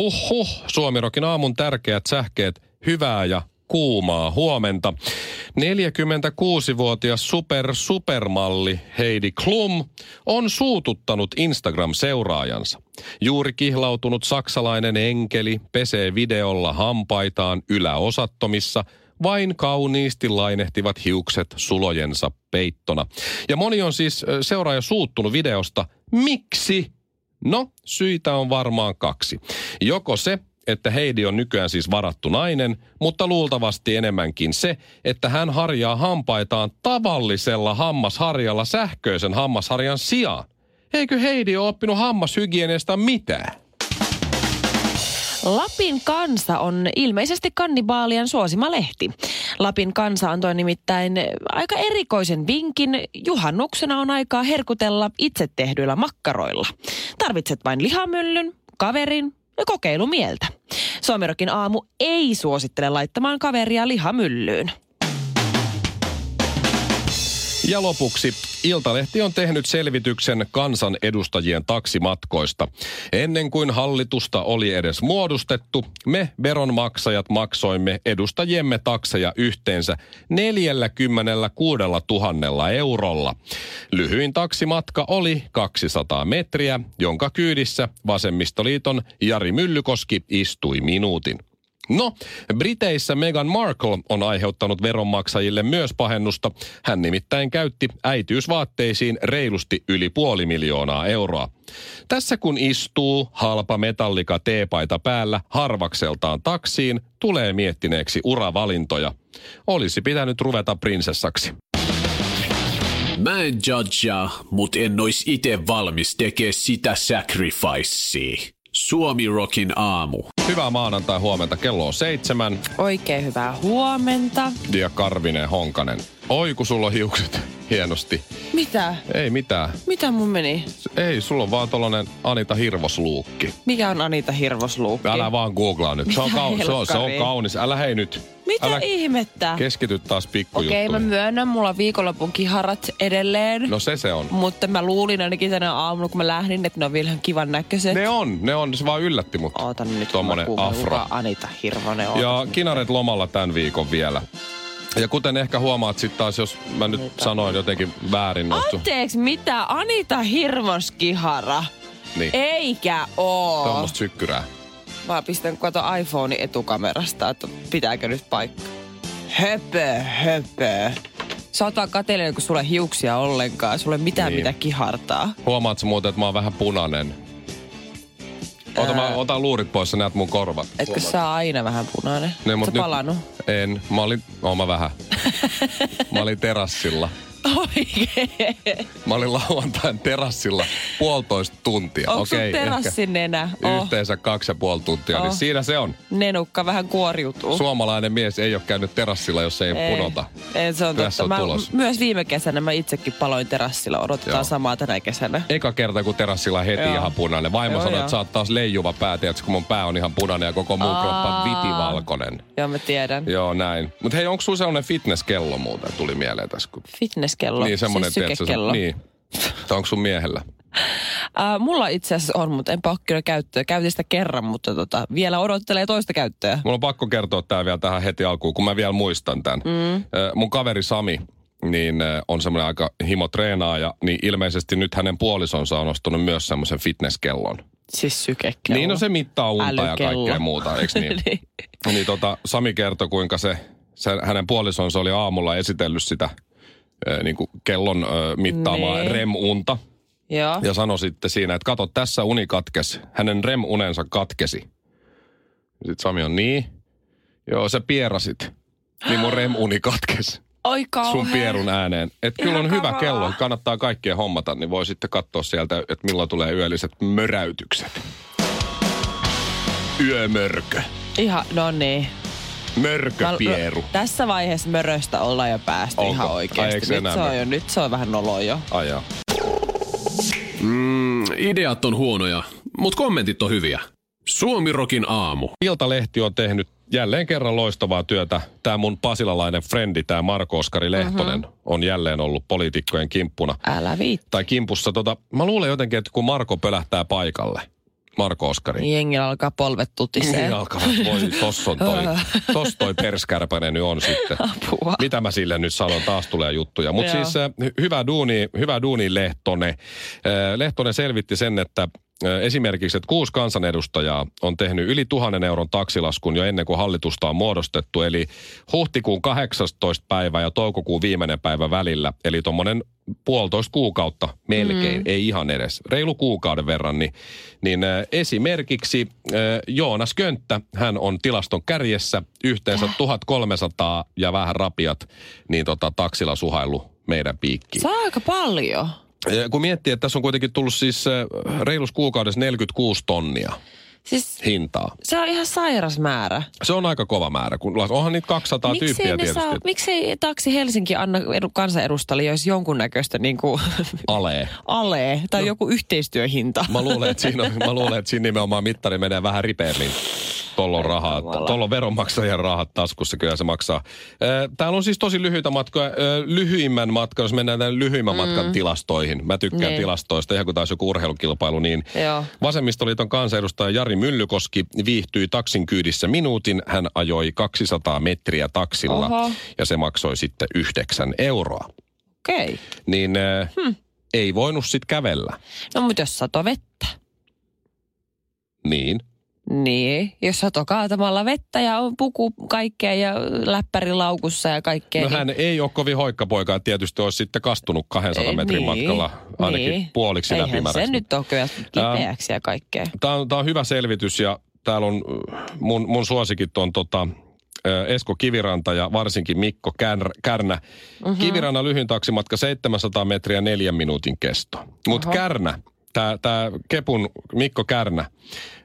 Huhhuh, Suomirokin aamun tärkeät sähkeet, hyvää ja kuumaa huomenta. 46-vuotias super supermalli Heidi Klum on suututtanut Instagram-seuraajansa. Juuri kihlautunut saksalainen enkeli pesee videolla hampaitaan yläosattomissa – vain kauniisti lainehtivat hiukset sulojensa peittona. Ja moni on siis seuraaja suuttunut videosta. Miksi? No, syitä on varmaan kaksi. Joko se, että Heidi on nykyään siis varattu nainen, mutta luultavasti enemmänkin se, että hän harjaa hampaitaan tavallisella hammasharjalla sähköisen hammasharjan sijaan. Eikö Heidi ole oppinut hammashygieniasta mitään? Lapin kansa on ilmeisesti kannibaalien suosima lehti. Lapin kansa antoi nimittäin aika erikoisen vinkin. Juhannuksena on aikaa herkutella itse tehdyillä makkaroilla. Tarvitset vain lihamyllyn, kaverin ja kokeilumieltä. Suomirokin aamu ei suosittele laittamaan kaveria lihamyllyyn. Ja lopuksi Iltalehti on tehnyt selvityksen kansanedustajien taksimatkoista. Ennen kuin hallitusta oli edes muodostettu, me veronmaksajat maksoimme edustajiemme takseja yhteensä 46 000 eurolla. Lyhyin taksimatka oli 200 metriä, jonka kyydissä vasemmistoliiton Jari Myllykoski istui minuutin. No, Briteissä Meghan Markle on aiheuttanut veronmaksajille myös pahennusta. Hän nimittäin käytti äitiysvaatteisiin reilusti yli puoli miljoonaa euroa. Tässä kun istuu halpa metallika teepaita päällä harvakseltaan taksiin, tulee miettineeksi uravalintoja. Olisi pitänyt ruveta prinsessaksi. Mä en judgea, mut en ois ite valmis tekee sitä sacrificea. Suomi Rockin aamu. Hyvää maanantai huomenta, kello on seitsemän. Oikein hyvää huomenta. Ja Karvinen Honkanen. Oi kun sulla on hiukset hienosti. Mitä? Ei mitään. Mitä mun meni? Ei, sulla on vaan tollanen Anita Hirvosluukki. Mikä on Anita Hirvosluukki? Älä vaan googlaa nyt. Se on, kau- se, on, se on kaunis. Älä hei nyt. Mitä Älä ihmettä? Keskity taas pikkujuttuihin. Okei, okay, mä myönnän, mulla on viikonlopun kiharat edelleen. No se se on. Mutta mä luulin ainakin tänä aamulla, kun mä lähdin, että ne on vielä ihan kivan näköiset. Ne on, ne on. Se vaan yllätti mut. Ootan nyt, Tuommoinen afro. Anita Hirvonen on. Ja kinaret lomalla tämän viikon vielä. Ja kuten ehkä huomaat sitten taas, jos mä nyt Mitä? sanoin jotenkin väärin noista. Anteeksi, mitä? Anita Hirvoskihara? Niin. Eikä oo. Tuommoista sykkyrää. Mä pistän kato iPhone etukamerasta, että pitääkö nyt paikka. Höpö, höpö. Sä oot vaan kateellinen, kun sulla ei hiuksia ollenkaan. Sulla ei mitään Niin. mitä kihartaa. Huomaat sä muuten, että mä oon vähän punainen? Ota, mä otan luurit pois, sä näet mun korvat. Etkö sä aina vähän punainen? Ne, mut Sä nyt- palannut? En. Mä olin, oon mä vähän. mä olin terassilla. Oikein. Mä olin lauantain terassilla puolitoista tuntia. Onko sun Okei, ehkä terassin nenä? Oh, Yhteensä kaksi ja puoli tuntia, niin Oh. siinä se on. nenukka vähän kuoriutuu. Suomalainen mies ei ole käynyt terassilla, jos ei, Ei. punota. Ei, se on Tässä totta. on Mä, tulos. myös viime kesänä mä itsekin paloin terassilla. Odotetaan Joo. samaa tänä kesänä. Eka kerta, kun terassilla heti Joo. ihan punainen. Vaimo Joo, sanoi, joo. että sä oot taas leijuva pää, tiedätkö, kun mun pää on ihan punainen ja koko muu kroppa vitivalkoinen. Joo, mä tiedän. Joo, näin. Mutta hei, onko sulla sellainen fitnesskello muuten, tuli mieleen tässä? Kun... Fitnesskello. Niin, semmoinen, siis tiedätkö, sykekello. niin. Tai onko sun miehellä? Äh, mulla itse asiassa on, mutta enpä ole kyllä käyttöä. Käytin sitä kerran, mutta tota, vielä odottelee toista käyttöä. Mulla on pakko kertoa tää vielä tähän heti alkuun, kun mä vielä muistan tämän. Mm. Mun kaveri Sami, niin on semmoinen aika himo treenaaja, niin ilmeisesti nyt hänen puolisonsa on ostanut myös semmoisen fitnesskellon. Siis sykekello. Niin no se mittaa unta ja Älykello. kaikkea muuta, eikö niin? niin. niin tota, Sami kertoi, kuinka se, se, hänen puolisonsa oli aamulla esitellyt sitä niin kuin kellon mittaamaa Niin. REM-unta. Joo. Ja sanoi sitten siinä, että kato, tässä uni katkesi. Hänen REM-unensa katkesi. Sitten Sami on niin. Joo, sä pierasit. Niin mun REM-uni katkesi. Oi kauhea. Sun pierun ääneen. Että kyllä on hyvä kello. Kannattaa kaikkien hommata, niin voi sitten katsoa sieltä, että milloin tulee yölliset möräytykset. Yömörkö. Ihan, no niin. Mörköpieru. Mä- tässä vaiheessa möröstä ollaan jo päästy Onko? ihan oikeasti. Nyt se, on jo, nyt se on vähän nolo jo. Mm, ideat on huonoja, mutta kommentit on hyviä. Suomirokin aamu. Iltalehti on tehnyt jälleen kerran loistavaa työtä. Tämä mun pasilalainen frendi, tämä Marko Oskari Lehtonen, mm-hmm. on jälleen ollut poliitikkojen kimppuna. Älä viitti. Tai kimpussa. Tota, mä luulen jotenkin, että kun Marko pölähtää paikalle, Marko Oskari. Jengillä alkaa polvet tutisee. Niin alkavat, voi, tossa on toi, tossa toi perskärpänen nyt on sitten. Apua. Mitä mä sille nyt sanon, taas tulee juttuja. Mutta siis äh, hy- hyvä duuni, hyvä duuni Lehtonen. Äh, Lehtonen selvitti sen, että esimerkiksi, että kuusi kansanedustajaa on tehnyt yli tuhannen euron taksilaskun jo ennen kuin hallitusta on muodostettu. Eli huhtikuun 18. päivä ja toukokuun viimeinen päivä välillä. Eli tuommoinen puolitoista kuukautta melkein, mm. ei ihan edes, reilu kuukauden verran, niin, niin äh, esimerkiksi äh, Joonas Könttä, hän on tilaston kärjessä yhteensä 1300 ja vähän rapiat, niin tota, taksilla suhailu meidän piikkiin. Se on aika paljon. Ja Kun miettii, että tässä on kuitenkin tullut siis reilus kuukaudessa 46 tonnia Siis hintaa. se on ihan sairas määrä. Se on aika kova määrä, kun onhan niitä 200 tyyppiä Miksei, ne tietysti. saa, miksei Taksi Helsinki anna edu, kansanedustajille jos jonkunnäköistä niin kuin, Alee. alee tai no. joku yhteistyöhinta? Mä luulen, että siinä, on, mä luulen, että siinä nimenomaan mittari menee vähän ripeämmin. Tuolla on rahaa. Tuolla on veronmaksajien rahat taskussa, kyllä se maksaa. Täällä on siis tosi lyhyitä matkoja. Lyhyimmän matkan, jos mennään tämän lyhyimmän mm. matkan tilastoihin. Mä tykkään Niin. tilastoista, ihan kuin taas joku urheilukilpailu, niin Joo. Vasemmistoliiton kansanedustaja Jari Myllykoski viihtyi taksin kyydissä minuutin. Hän ajoi 200 metriä taksilla Oho. ja se maksoi sitten 9 euroa. Okei. Okay. Niin hmm. ei voinut sitten kävellä. No mutta jos sato vettä. Niin. Niin, jos sato kaatamalla vettä ja on puku kaikkea ja läppäri laukussa ja kaikkea. No niin- hän ei ole kovin hoikkapoika, että tietysti olisi sitten kastunut 200 Ei, metrin niin, matkalla ainakin niin. puoliksi Eihän läpimäräksi. se nyt ole kyllä kipeäksi ja kaikkea. Tämä on, tämä on hyvä selvitys ja täällä on äh, mun, mun suosikit on tota, äh, Esko Kiviranta ja varsinkin Mikko Kär, Kärnä. Mhm. Mm-hmm. Kivirannan lyhyin taksimatka 700 metriä neljän minuutin kesto. Mutta Kärnä, tämä Kepun Mikko Kärnä,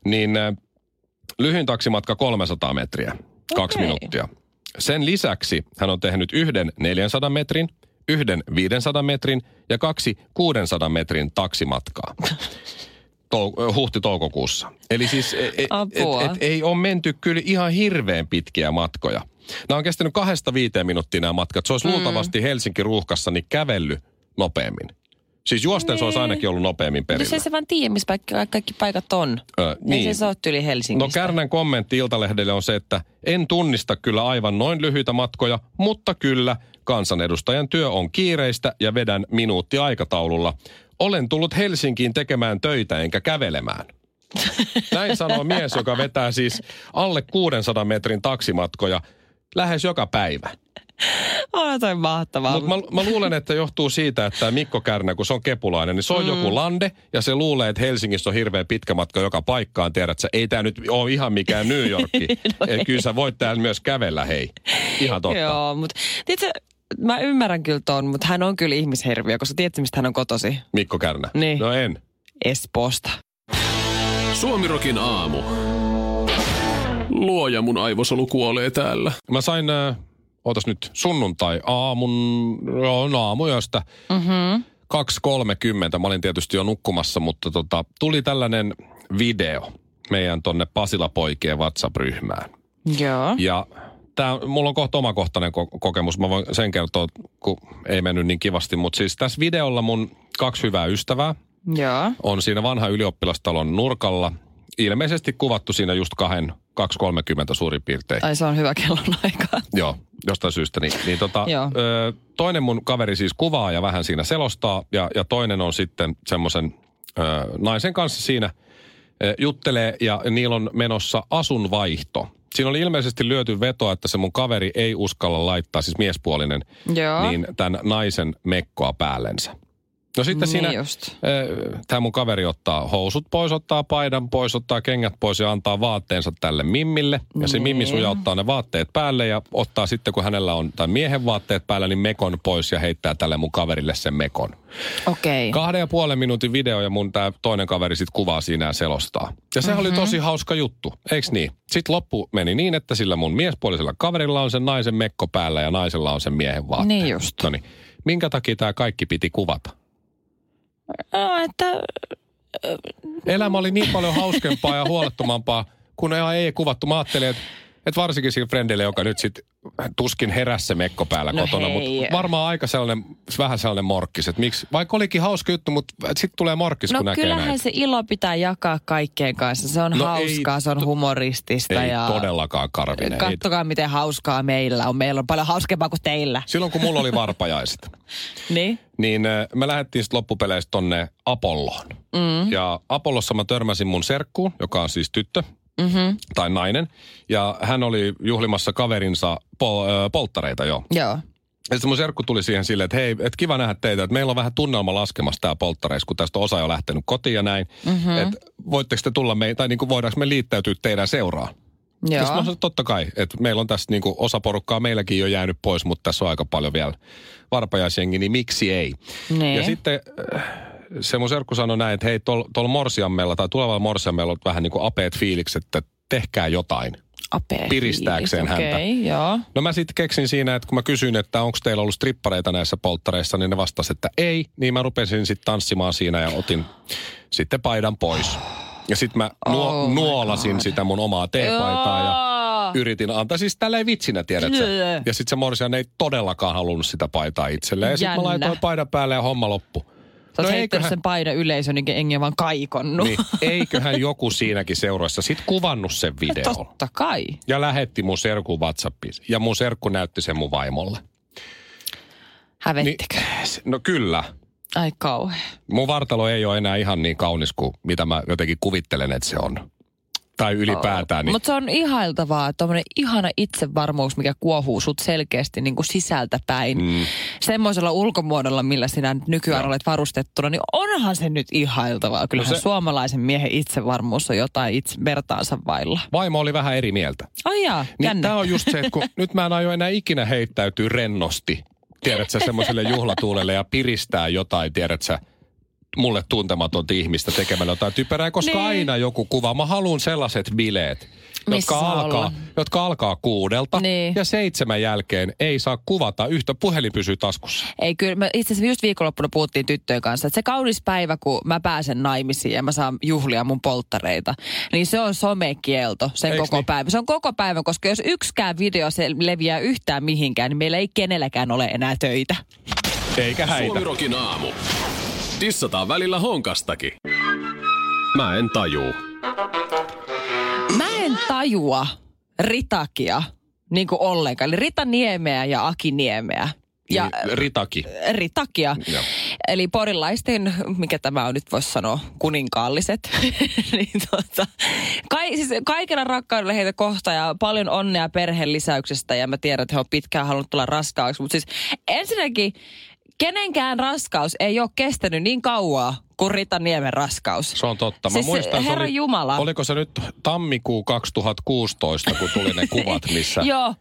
niin äh, lyhyin taksimatka 300 metriä, kaksi Okei. minuuttia. Sen lisäksi hän on tehnyt yhden 400 metrin, yhden 500 metrin ja kaksi 600 metrin taksimatkaa. Tou- huhti-toukokuussa. Eli siis e- e- et, Apua. et, ei ole menty kyllä ihan hirveän pitkiä matkoja. Nämä on kestänyt kahdesta viiteen minuuttia nämä matkat. Se olisi mm. luultavasti Helsinki ruuhkassa niin kävellyt nopeammin. Siis juosten se olisi ainakin ollut nopeammin Mutta perillä. se se vaan tiedä, missä kaikki, kaikki paikat on. Ö, Niin. Ei se ole yli No Helsingistä. Kärnän kommentti Iltalehdelle on se, että en tunnista kyllä aivan noin lyhyitä matkoja, mutta kyllä kansanedustajan työ on kiireistä ja vedän minuutti aikataululla. Olen tullut Helsinkiin tekemään töitä enkä kävelemään. Näin sanoo mies, joka vetää siis alle 600 metrin taksimatkoja lähes joka päivä. On toi mahtavaa. Mutta mä, mä luulen, että johtuu siitä, että Mikko Kärnä, kun se on kepulainen, niin se on mm. joku lande ja se luulee, että Helsingissä on hirveän pitkä matka joka paikkaan. Tiedät sä, ei tämä nyt ole ihan mikään New Yorkki. No no Kyllä sä voit täällä myös kävellä, hei. Ihan totta. Joo, mutta tiedätkö, mä ymmärrän kyllä ton, mutta hän on kyllä ihmisherviö, koska tiedätkö, mistä hän on kotosi? Mikko Kärnä. Niin. No en. Espoosta. Suomirokin aamu. Luoja mun aivosolu kuolee täällä. Mä sain, äh, ootas nyt, sunnuntai aamun, joo, no aamuyöstä. Mm-hmm. 2.30. Mä olin tietysti jo nukkumassa, mutta tota, tuli tällainen video meidän tonne Pasila-poikien WhatsApp-ryhmään. Joo. Ja tää, mulla on kohta omakohtainen ko- kokemus. Mä voin sen kertoa, kun ei mennyt niin kivasti. Mutta siis tässä videolla mun kaksi hyvää ystävää Joo. on siinä vanha ylioppilastalon nurkalla. Ilmeisesti kuvattu siinä just kahden, 2.30 suurin piirtein. Ai se on hyvä kellon aika. Joo, jostain syystä. Niin, niin tota, Joo. ö, toinen mun kaveri siis kuvaa ja vähän siinä selostaa. Ja, ja toinen on sitten semmoisen naisen kanssa siinä ö, juttelee ja niillä on menossa asunvaihto. Siinä oli ilmeisesti lyöty veto, että se mun kaveri ei uskalla laittaa, siis miespuolinen, Joo. niin tämän naisen mekkoa päällensä. No sitten Niin siinä just. tämä mun kaveri ottaa housut pois, ottaa paidan pois, ottaa kengät pois ja antaa vaatteensa tälle mimmille. Ja se Niin. mimmi sujauttaa ne vaatteet päälle ja ottaa sitten, kun hänellä on tai miehen vaatteet päällä, niin mekon pois ja heittää tälle mun kaverille sen mekon. Okei. Kahden ja puolen minuutin video ja mun tää toinen kaveri sitten kuvaa siinä ja selostaa. Ja se mm-hmm. oli tosi hauska juttu, eiks niin? Sitten loppu meni niin, että sillä mun miespuolisella kaverilla on sen naisen mekko päällä ja naisella on sen miehen vaatteet. Niin just. No niin. Minkä takia tämä kaikki piti kuvata? No, että Elämä oli niin paljon hauskempaa ja huolettomampaa, kun ei, kuvattu. Mä ajattelin, että, että varsinkin sillä friendille, joka nyt sitten tuskin heräsi se mekko päällä No kotona, mutta varmaan aika sellainen, vähän sellainen morkkis, että miksi, vaikka olikin hauska juttu, mutta sitten tulee morkkis, No kun näkee kyllähän näin. se ilo pitää jakaa kaikkien kanssa. Se on No hauskaa, ei se on humoristista. Ei ja todellakaan Karvinen. Ei. Kattokaa, miten hauskaa meillä on. Meillä on paljon hauskempaa kuin teillä. Silloin kun mulla oli varpajaiset, Niin? niin me lähdettiin sitten loppupeleistä tonne Apolloon. Mm. Ja Apollossa mä törmäsin mun serkkuun, joka on siis tyttö Mm-hmm. tai nainen. Ja hän oli juhlimassa kaverinsa pol- äh, polttareita jo. Joo. Ja sitten mun serkku tuli siihen silleen, että hei, et kiva nähdä teitä, että meillä on vähän tunnelma laskemassa tää polttareissa, kun tästä osa on jo lähtenyt kotiin ja näin. Mm-hmm. Että voitteko te tulla me, tai niin kuin voidaanko me liittäytyä teidän seuraan? Ja Joo. sitten mä sanoin, totta kai, että meillä on tässä niin kuin osa porukkaa meilläkin jo jäänyt pois, mutta tässä on aika paljon vielä varpajaisjengi, niin miksi ei? Niin. Ja sitten se mun serkku sanoi näin, että hei, tuolla tol morsiammella tai tulevalla morsiammella on vähän niin kuin apeet fiilikset, että tehkää jotain. Apea piristääkseen fiilis. häntä. Joo. No mä sitten keksin siinä, että kun mä kysyin, että onko teillä ollut strippareita näissä polttareissa, niin ne vastasi, että ei. Niin mä rupesin sitten tanssimaan siinä ja otin sitten paidan pois. Ja sitten mä nuo, Oh nuolasin God. sitä mun omaa teepaitaa ja yritin antaa, siis tälleen vitsinä, tiedätkö? Ja sitten se morsian ei todellakaan halunnut sitä paitaa itselleen. Ja sitten mä laitoin paidan päälle ja homma loppu. Sä oot No no heittänyt eiköhän- sen paidan yleisön, niin engi vaan kaikonnut. Niin, eiköhän joku siinäkin seurassa sit kuvannut sen videon. Totta kai. Ja lähetti mun serkun Whatsappiin. Ja mun serkku näytti sen mun vaimolle. Hävettikö? s- no kyllä. Ai kauhea. Mun vartalo ei ole enää ihan niin kaunis kuin mitä mä jotenkin kuvittelen, että se on. Tai ylipäätään. Niin, Mutta se on ihailtavaa, että tommonen ihana itsevarmuus, mikä kuohuu sut selkeästi niin kuin sisältä päin. Mm. Semmoisella ulkomuodolla, millä sinä nyt nykyään Joo. olet varustettuna, niin onhan se nyt ihailtavaa. Kyllähän No se... se- suomalaisen miehen itsevarmuus on jotain itse vertaansa vailla. vaimo oli vähän eri mieltä. Ai jaa, Niin tämä on just se, että kun nyt mä en aio enää ikinä heittäytyä rennosti, tiedät sä, semmoiselle juhlatuulelle ja piristää jotain, tiedät sä, mulle tuntematonta ihmistä tekemällä jotain typerää, koska Niin. aina joku kuva. Mä haluan sellaiset bileet, jotka alkaa, olla. jotka alkaa kuudelta Niin. ja seitsemän jälkeen ei saa kuvata yhtä puhelin pysyy taskussa. Ei kyllä, me itse asiassa just viikonloppuna puhuttiin tyttöjen kanssa, että se kaunis päivä, kun mä pääsen naimisiin ja mä saan juhlia mun polttareita, niin se on somekielto sen Eiks koko niin? päivä. Se on koko päivä, koska jos yksikään video se leviää yhtään mihinkään, niin meillä ei kenelläkään ole enää töitä. Eikä häitä. Suomirokin aamu. Tissataan välillä honkastakin. Mä en tajuu. Mä en tajua Ritakia niin kuin ollenkaan. Eli Rita Niemeä ja Aki Niemeä. Ja Niin, Ritaki. Ritakia. Joo. Eli porilaisten, mikä tämä on nyt voisi sanoa, kuninkaalliset. niin tota, kai, siis kaikella rakkaudella heitä kohta ja paljon onnea perheen lisäyksestä. Ja mä tiedän, että he on pitkään halunnut tulla raskaaksi. Mutta siis ensinnäkin kenenkään raskaus ei ole kestänyt niin kauaa kuin Rita Niemen raskaus. Se on totta. Mä Siis muistan, se Herra oli, Jumala. Oliko se nyt tammikuu 2016, kun tuli ne kuvat, missä Joo,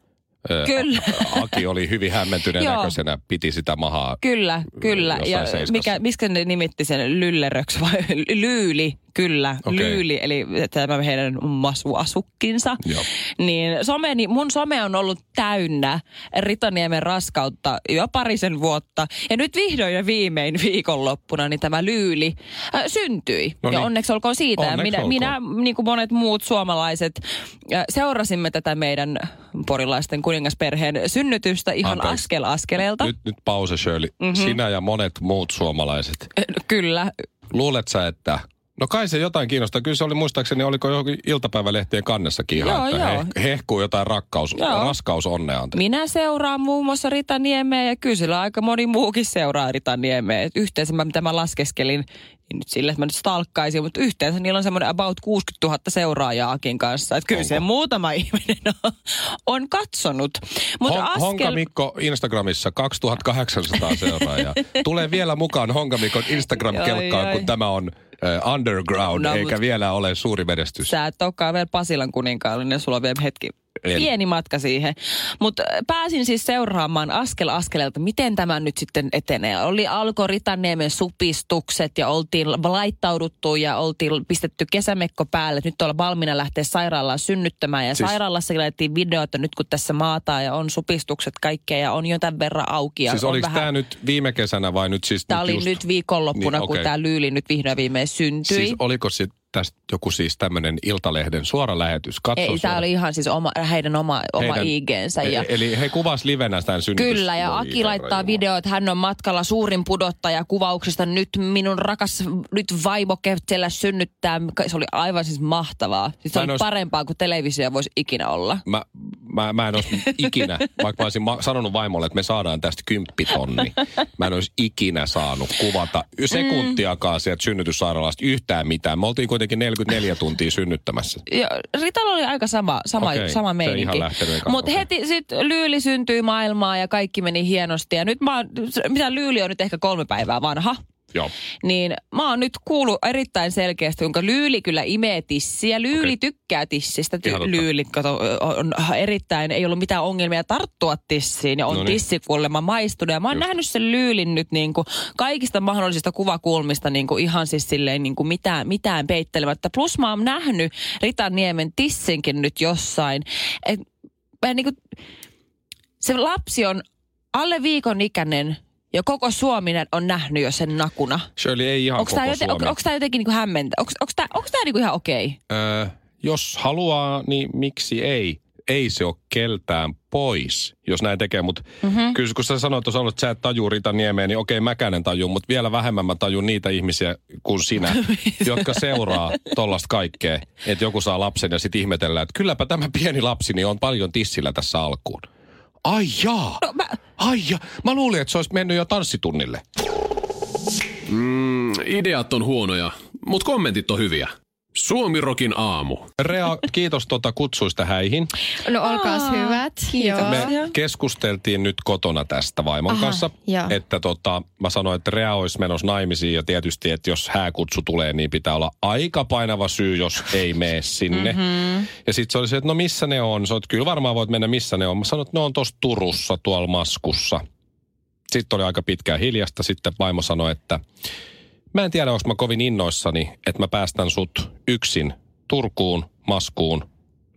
kyllä. Aki oli hyvin hämmentyneen näköisenä, piti sitä mahaa. Kyllä, kyllä. Ja seiskassa. mikä, miksi ne nimitti sen lylleröksi vai lyyli? Kyllä, Okei. lyyli, eli tämä heidän masuasukkinsa. Joo. Niin someni, mun some on ollut täynnä Ritaniemen raskautta jo parisen vuotta. Ja nyt vihdoin ja viimein viikonloppuna niin tämä lyyli äh, syntyi. No ja niin. onneksi olkoon siitä. Ja Onneksi minä, olkoon. minä, niin kuin monet muut suomalaiset, äh, seurasimme tätä meidän porilaisten kuningasperheen synnytystä ihan Anteeksi. askel askeleelta. Nyt, nyt pause Shirley. Mm-hmm. Sinä ja monet muut suomalaiset. Kyllä, Luulet sä, että No kai se jotain kiinnostaa. Kyllä se oli muistaakseni, oliko johonkin iltapäivälehtien kannessakin ihan, Joo, että joo. He, hehkuu jotain rakkaus, Joo. raskausonnea. anteeksi. Minä seuraan muun muassa Rita Niemeä ja kyllä sillä aika moni muukin seuraa Rita Niemeä. Yhteensä mä, mitä mä laskeskelin, niin nyt sille, että mä nyt stalkkaisin, mutta yhteensä niillä on semmoinen about 60 000 seuraajaakin kanssa. Että kyllä Onko? se muutama ihminen on, on katsonut. Mutta Hon, Honka Mikko Instagramissa 2800 seuraajaa. Tulee vielä mukaan Honka Mikon Instagram-kelkkaan, kun tämä on underground, No, eikä mut- vielä ole suuri menestys. Sä et olekaan vielä Pasilan kuninkaallinen, sulla on vielä hetki En. pieni matka siihen. Mutta pääsin siis seuraamaan askel askeleelta, miten tämä nyt sitten etenee. Oli alkoi Ritaniemen supistukset ja oltiin laittauduttu ja oltiin pistetty kesämekko päälle. Nyt ollaan valmiina lähteä sairaalaan synnyttämään. Ja Siis- sairaalassa laitettiin video, että nyt kun tässä maataan ja on supistukset kaikkea ja on jo tämän verran auki. Ja Siis oliko vähän... tämä nyt viime kesänä vai nyt siis Tämä oli just... nyt viikonloppuna, Niin, kun okei. tämä lyyli nyt vihdoin viimein syntyi. Siis oliko sit tästä joku siis tämmöinen Iltalehden suora lähetys? Katso Ei, tämä oli ihan siis oma, heidän oma, oma IGnsä. Ja... E- Eli he kuvas livenä tämän synnytys. Kyllä, ja Aki herra laittaa jumala. video, että hän on matkalla suurin pudottaja kuvauksesta. Nyt minun rakas, nyt vaimo siellä synnyttää. Se oli aivan siis mahtavaa. Siis se oli ois- parempaa kuin televisio voisi ikinä olla. Mä, mä, mä en olisi ikinä, vaikka mä olisin ma- sanonut vaimolle, että me saadaan tästä kymppitonni. Mä en olisi ikinä saanut kuvata sekuntiakaan sieltä synnytyssairaalasta yhtään mitään. Me oltiin kuitenkin 44 tuntia synnyttämässä. Ja Ritalla oli aika sama, sama, Okei, sama meininki. Mutta heti sitten Lyyli syntyi maailmaan ja kaikki meni hienosti. Ja nyt mä oon, mitä Lyyli on nyt ehkä kolme päivää vanha. Joo. Niin mä oon nyt kuullut erittäin selkeästi, kuinka Lyyli kyllä imee tissiä. Lyyli Okei. tykkää tissistä. Ty-. Lyyli kato, on erittäin, ei ollut mitään ongelmia tarttua tissiin ja on Noniin. tissi kuulemma maistunut. Ja mä oon Just. nähnyt sen Lyylin nyt niin kuin kaikista mahdollisista kuvakulmista niin kuin ihan siis silleen niin kuin mitään, mitään peittelemättä. Plus mä oon nähnyt Rita Niemen tissinkin nyt jossain. Et, mä niin kuin, se lapsi on alle viikon ikäinen ja koko Suominen on nähnyt jo sen nakuna. Shirley ei ihan Onko koko tämä joten, Suomi. on, onko tää jotenkin niinku hämmentä? Onko tää niinku ihan okei? Öö, jos haluaa, niin miksi ei? Ei se ole keltään pois, jos näin tekee. Mutta Mhm. mm-hmm. kyllä kun sä sanoit tuossa, että sä et tajuu Rita Niemeä, niin okei, mäkänen tajun, mutta vielä vähemmän mä tajun niitä ihmisiä kuin sinä, jotka seuraa tollasta kaikkea. Että joku saa lapsen ja sitten ihmetellään, että kylläpä tämä pieni lapsi niin on paljon tissillä tässä alkuun. Ai jaa, No, mä, ai jaa. Mä luulin, että se olisi mennyt jo tanssitunnille. Mm, ideat on huonoja, mutta kommentit on hyviä. Suomirokin aamu. Rea, kiitos tuota kutsuista häihin. No olkaas Aa, hyvät. kiitos. Joo. Me keskusteltiin nyt kotona tästä vaimon Aha, kanssa, joo. että tota, mä sanoin, että Rea olisi menossa naimisiin ja tietysti, että jos hääkutsu tulee, niin pitää olla aika painava syy, jos ei mene sinne. Mm-hmm. Ja sitten se oli se, että no missä ne on? Sä oot, kyllä varmaan voit mennä missä ne on. Mä sanoin, että ne on tuossa Turussa tuolla Maskussa. Sitten oli aika pitkään hiljasta. Sitten vaimo sanoi, että mä en tiedä, onko mä kovin innoissani, että mä päästän sut yksin Turkuun, Maskuun,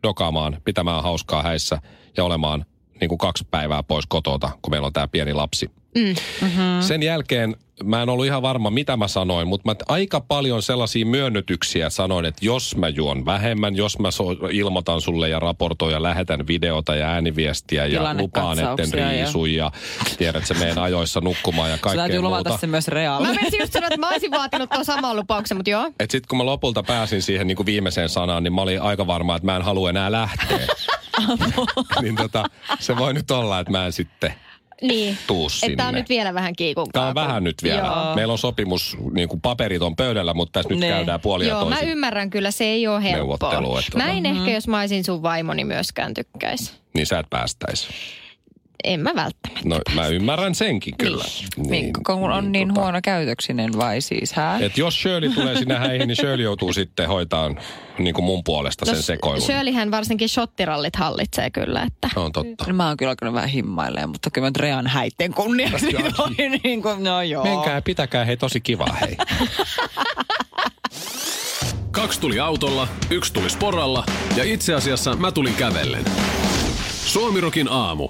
dokaamaan, pitämään hauskaa häissä ja olemaan niin kuin kaksi päivää pois kotota, kun meillä on tämä pieni lapsi. Mm. Mm-hmm. Sen jälkeen mä en ollut ihan varma, mitä mä sanoin, mutta mä aika paljon sellaisia myönnytyksiä sanoin, että jos mä juon vähemmän, jos mä so- ilmoitan sulle ja raportoin ja lähetän videota ja ääniviestiä ja lupaan, etten Tilannekatsauksia ja- riisu ja tiedät, että se meen ajoissa nukkumaan ja se kaikkea täytyy luvata se myös Realle. Mä menisin just sanoa, että mä olisin vaatinut tuon saman lupauksen, mutta joo. Et sit kun mä lopulta pääsin siihen niin kuin viimeiseen sanaan, niin mä olin aika varma, että mä en halua enää lähteä. niin tota, se voi nyt olla, että mä en sitten Niin. tuu sinne. Että on nyt vielä vähän kiikun Tää on vähän nyt vielä. Joo. Meillä on sopimus, niin kuin paperit on pöydällä, mutta tässä nyt Ne. käydään puolia Joo, mä ymmärrän kyllä, se ei ole helppoa. Mä en ehkä, jos mä olisin sun vaimoni myöskään tykkäisi. Niin sä et päästäisi. En mä välttämättä. No mä ymmärrän senkin kyllä. Niin, Mikko, kun on niin tota, huono käytöksinen vai siis, hä? Et jos Shirley tulee sinne häihin, niin Shirley joutuu sitten hoitaan niin kuin mun puolesta sen sekoilun. Shirleyhän varsinkin shottirallit hallitsee kyllä, että... No, on totta. No, mä oon kyllä alkanut vähän himmailemaan, mutta kyllä mä nyt Rean häitten kunniaksi voi niin kuin, no joo. Menkää pitäkää hei tosi kivaa hei. Kaksi tuli autolla, yksi tuli sporalla ja itse asiassa mä tulin kävellen. Suomirokin aamu.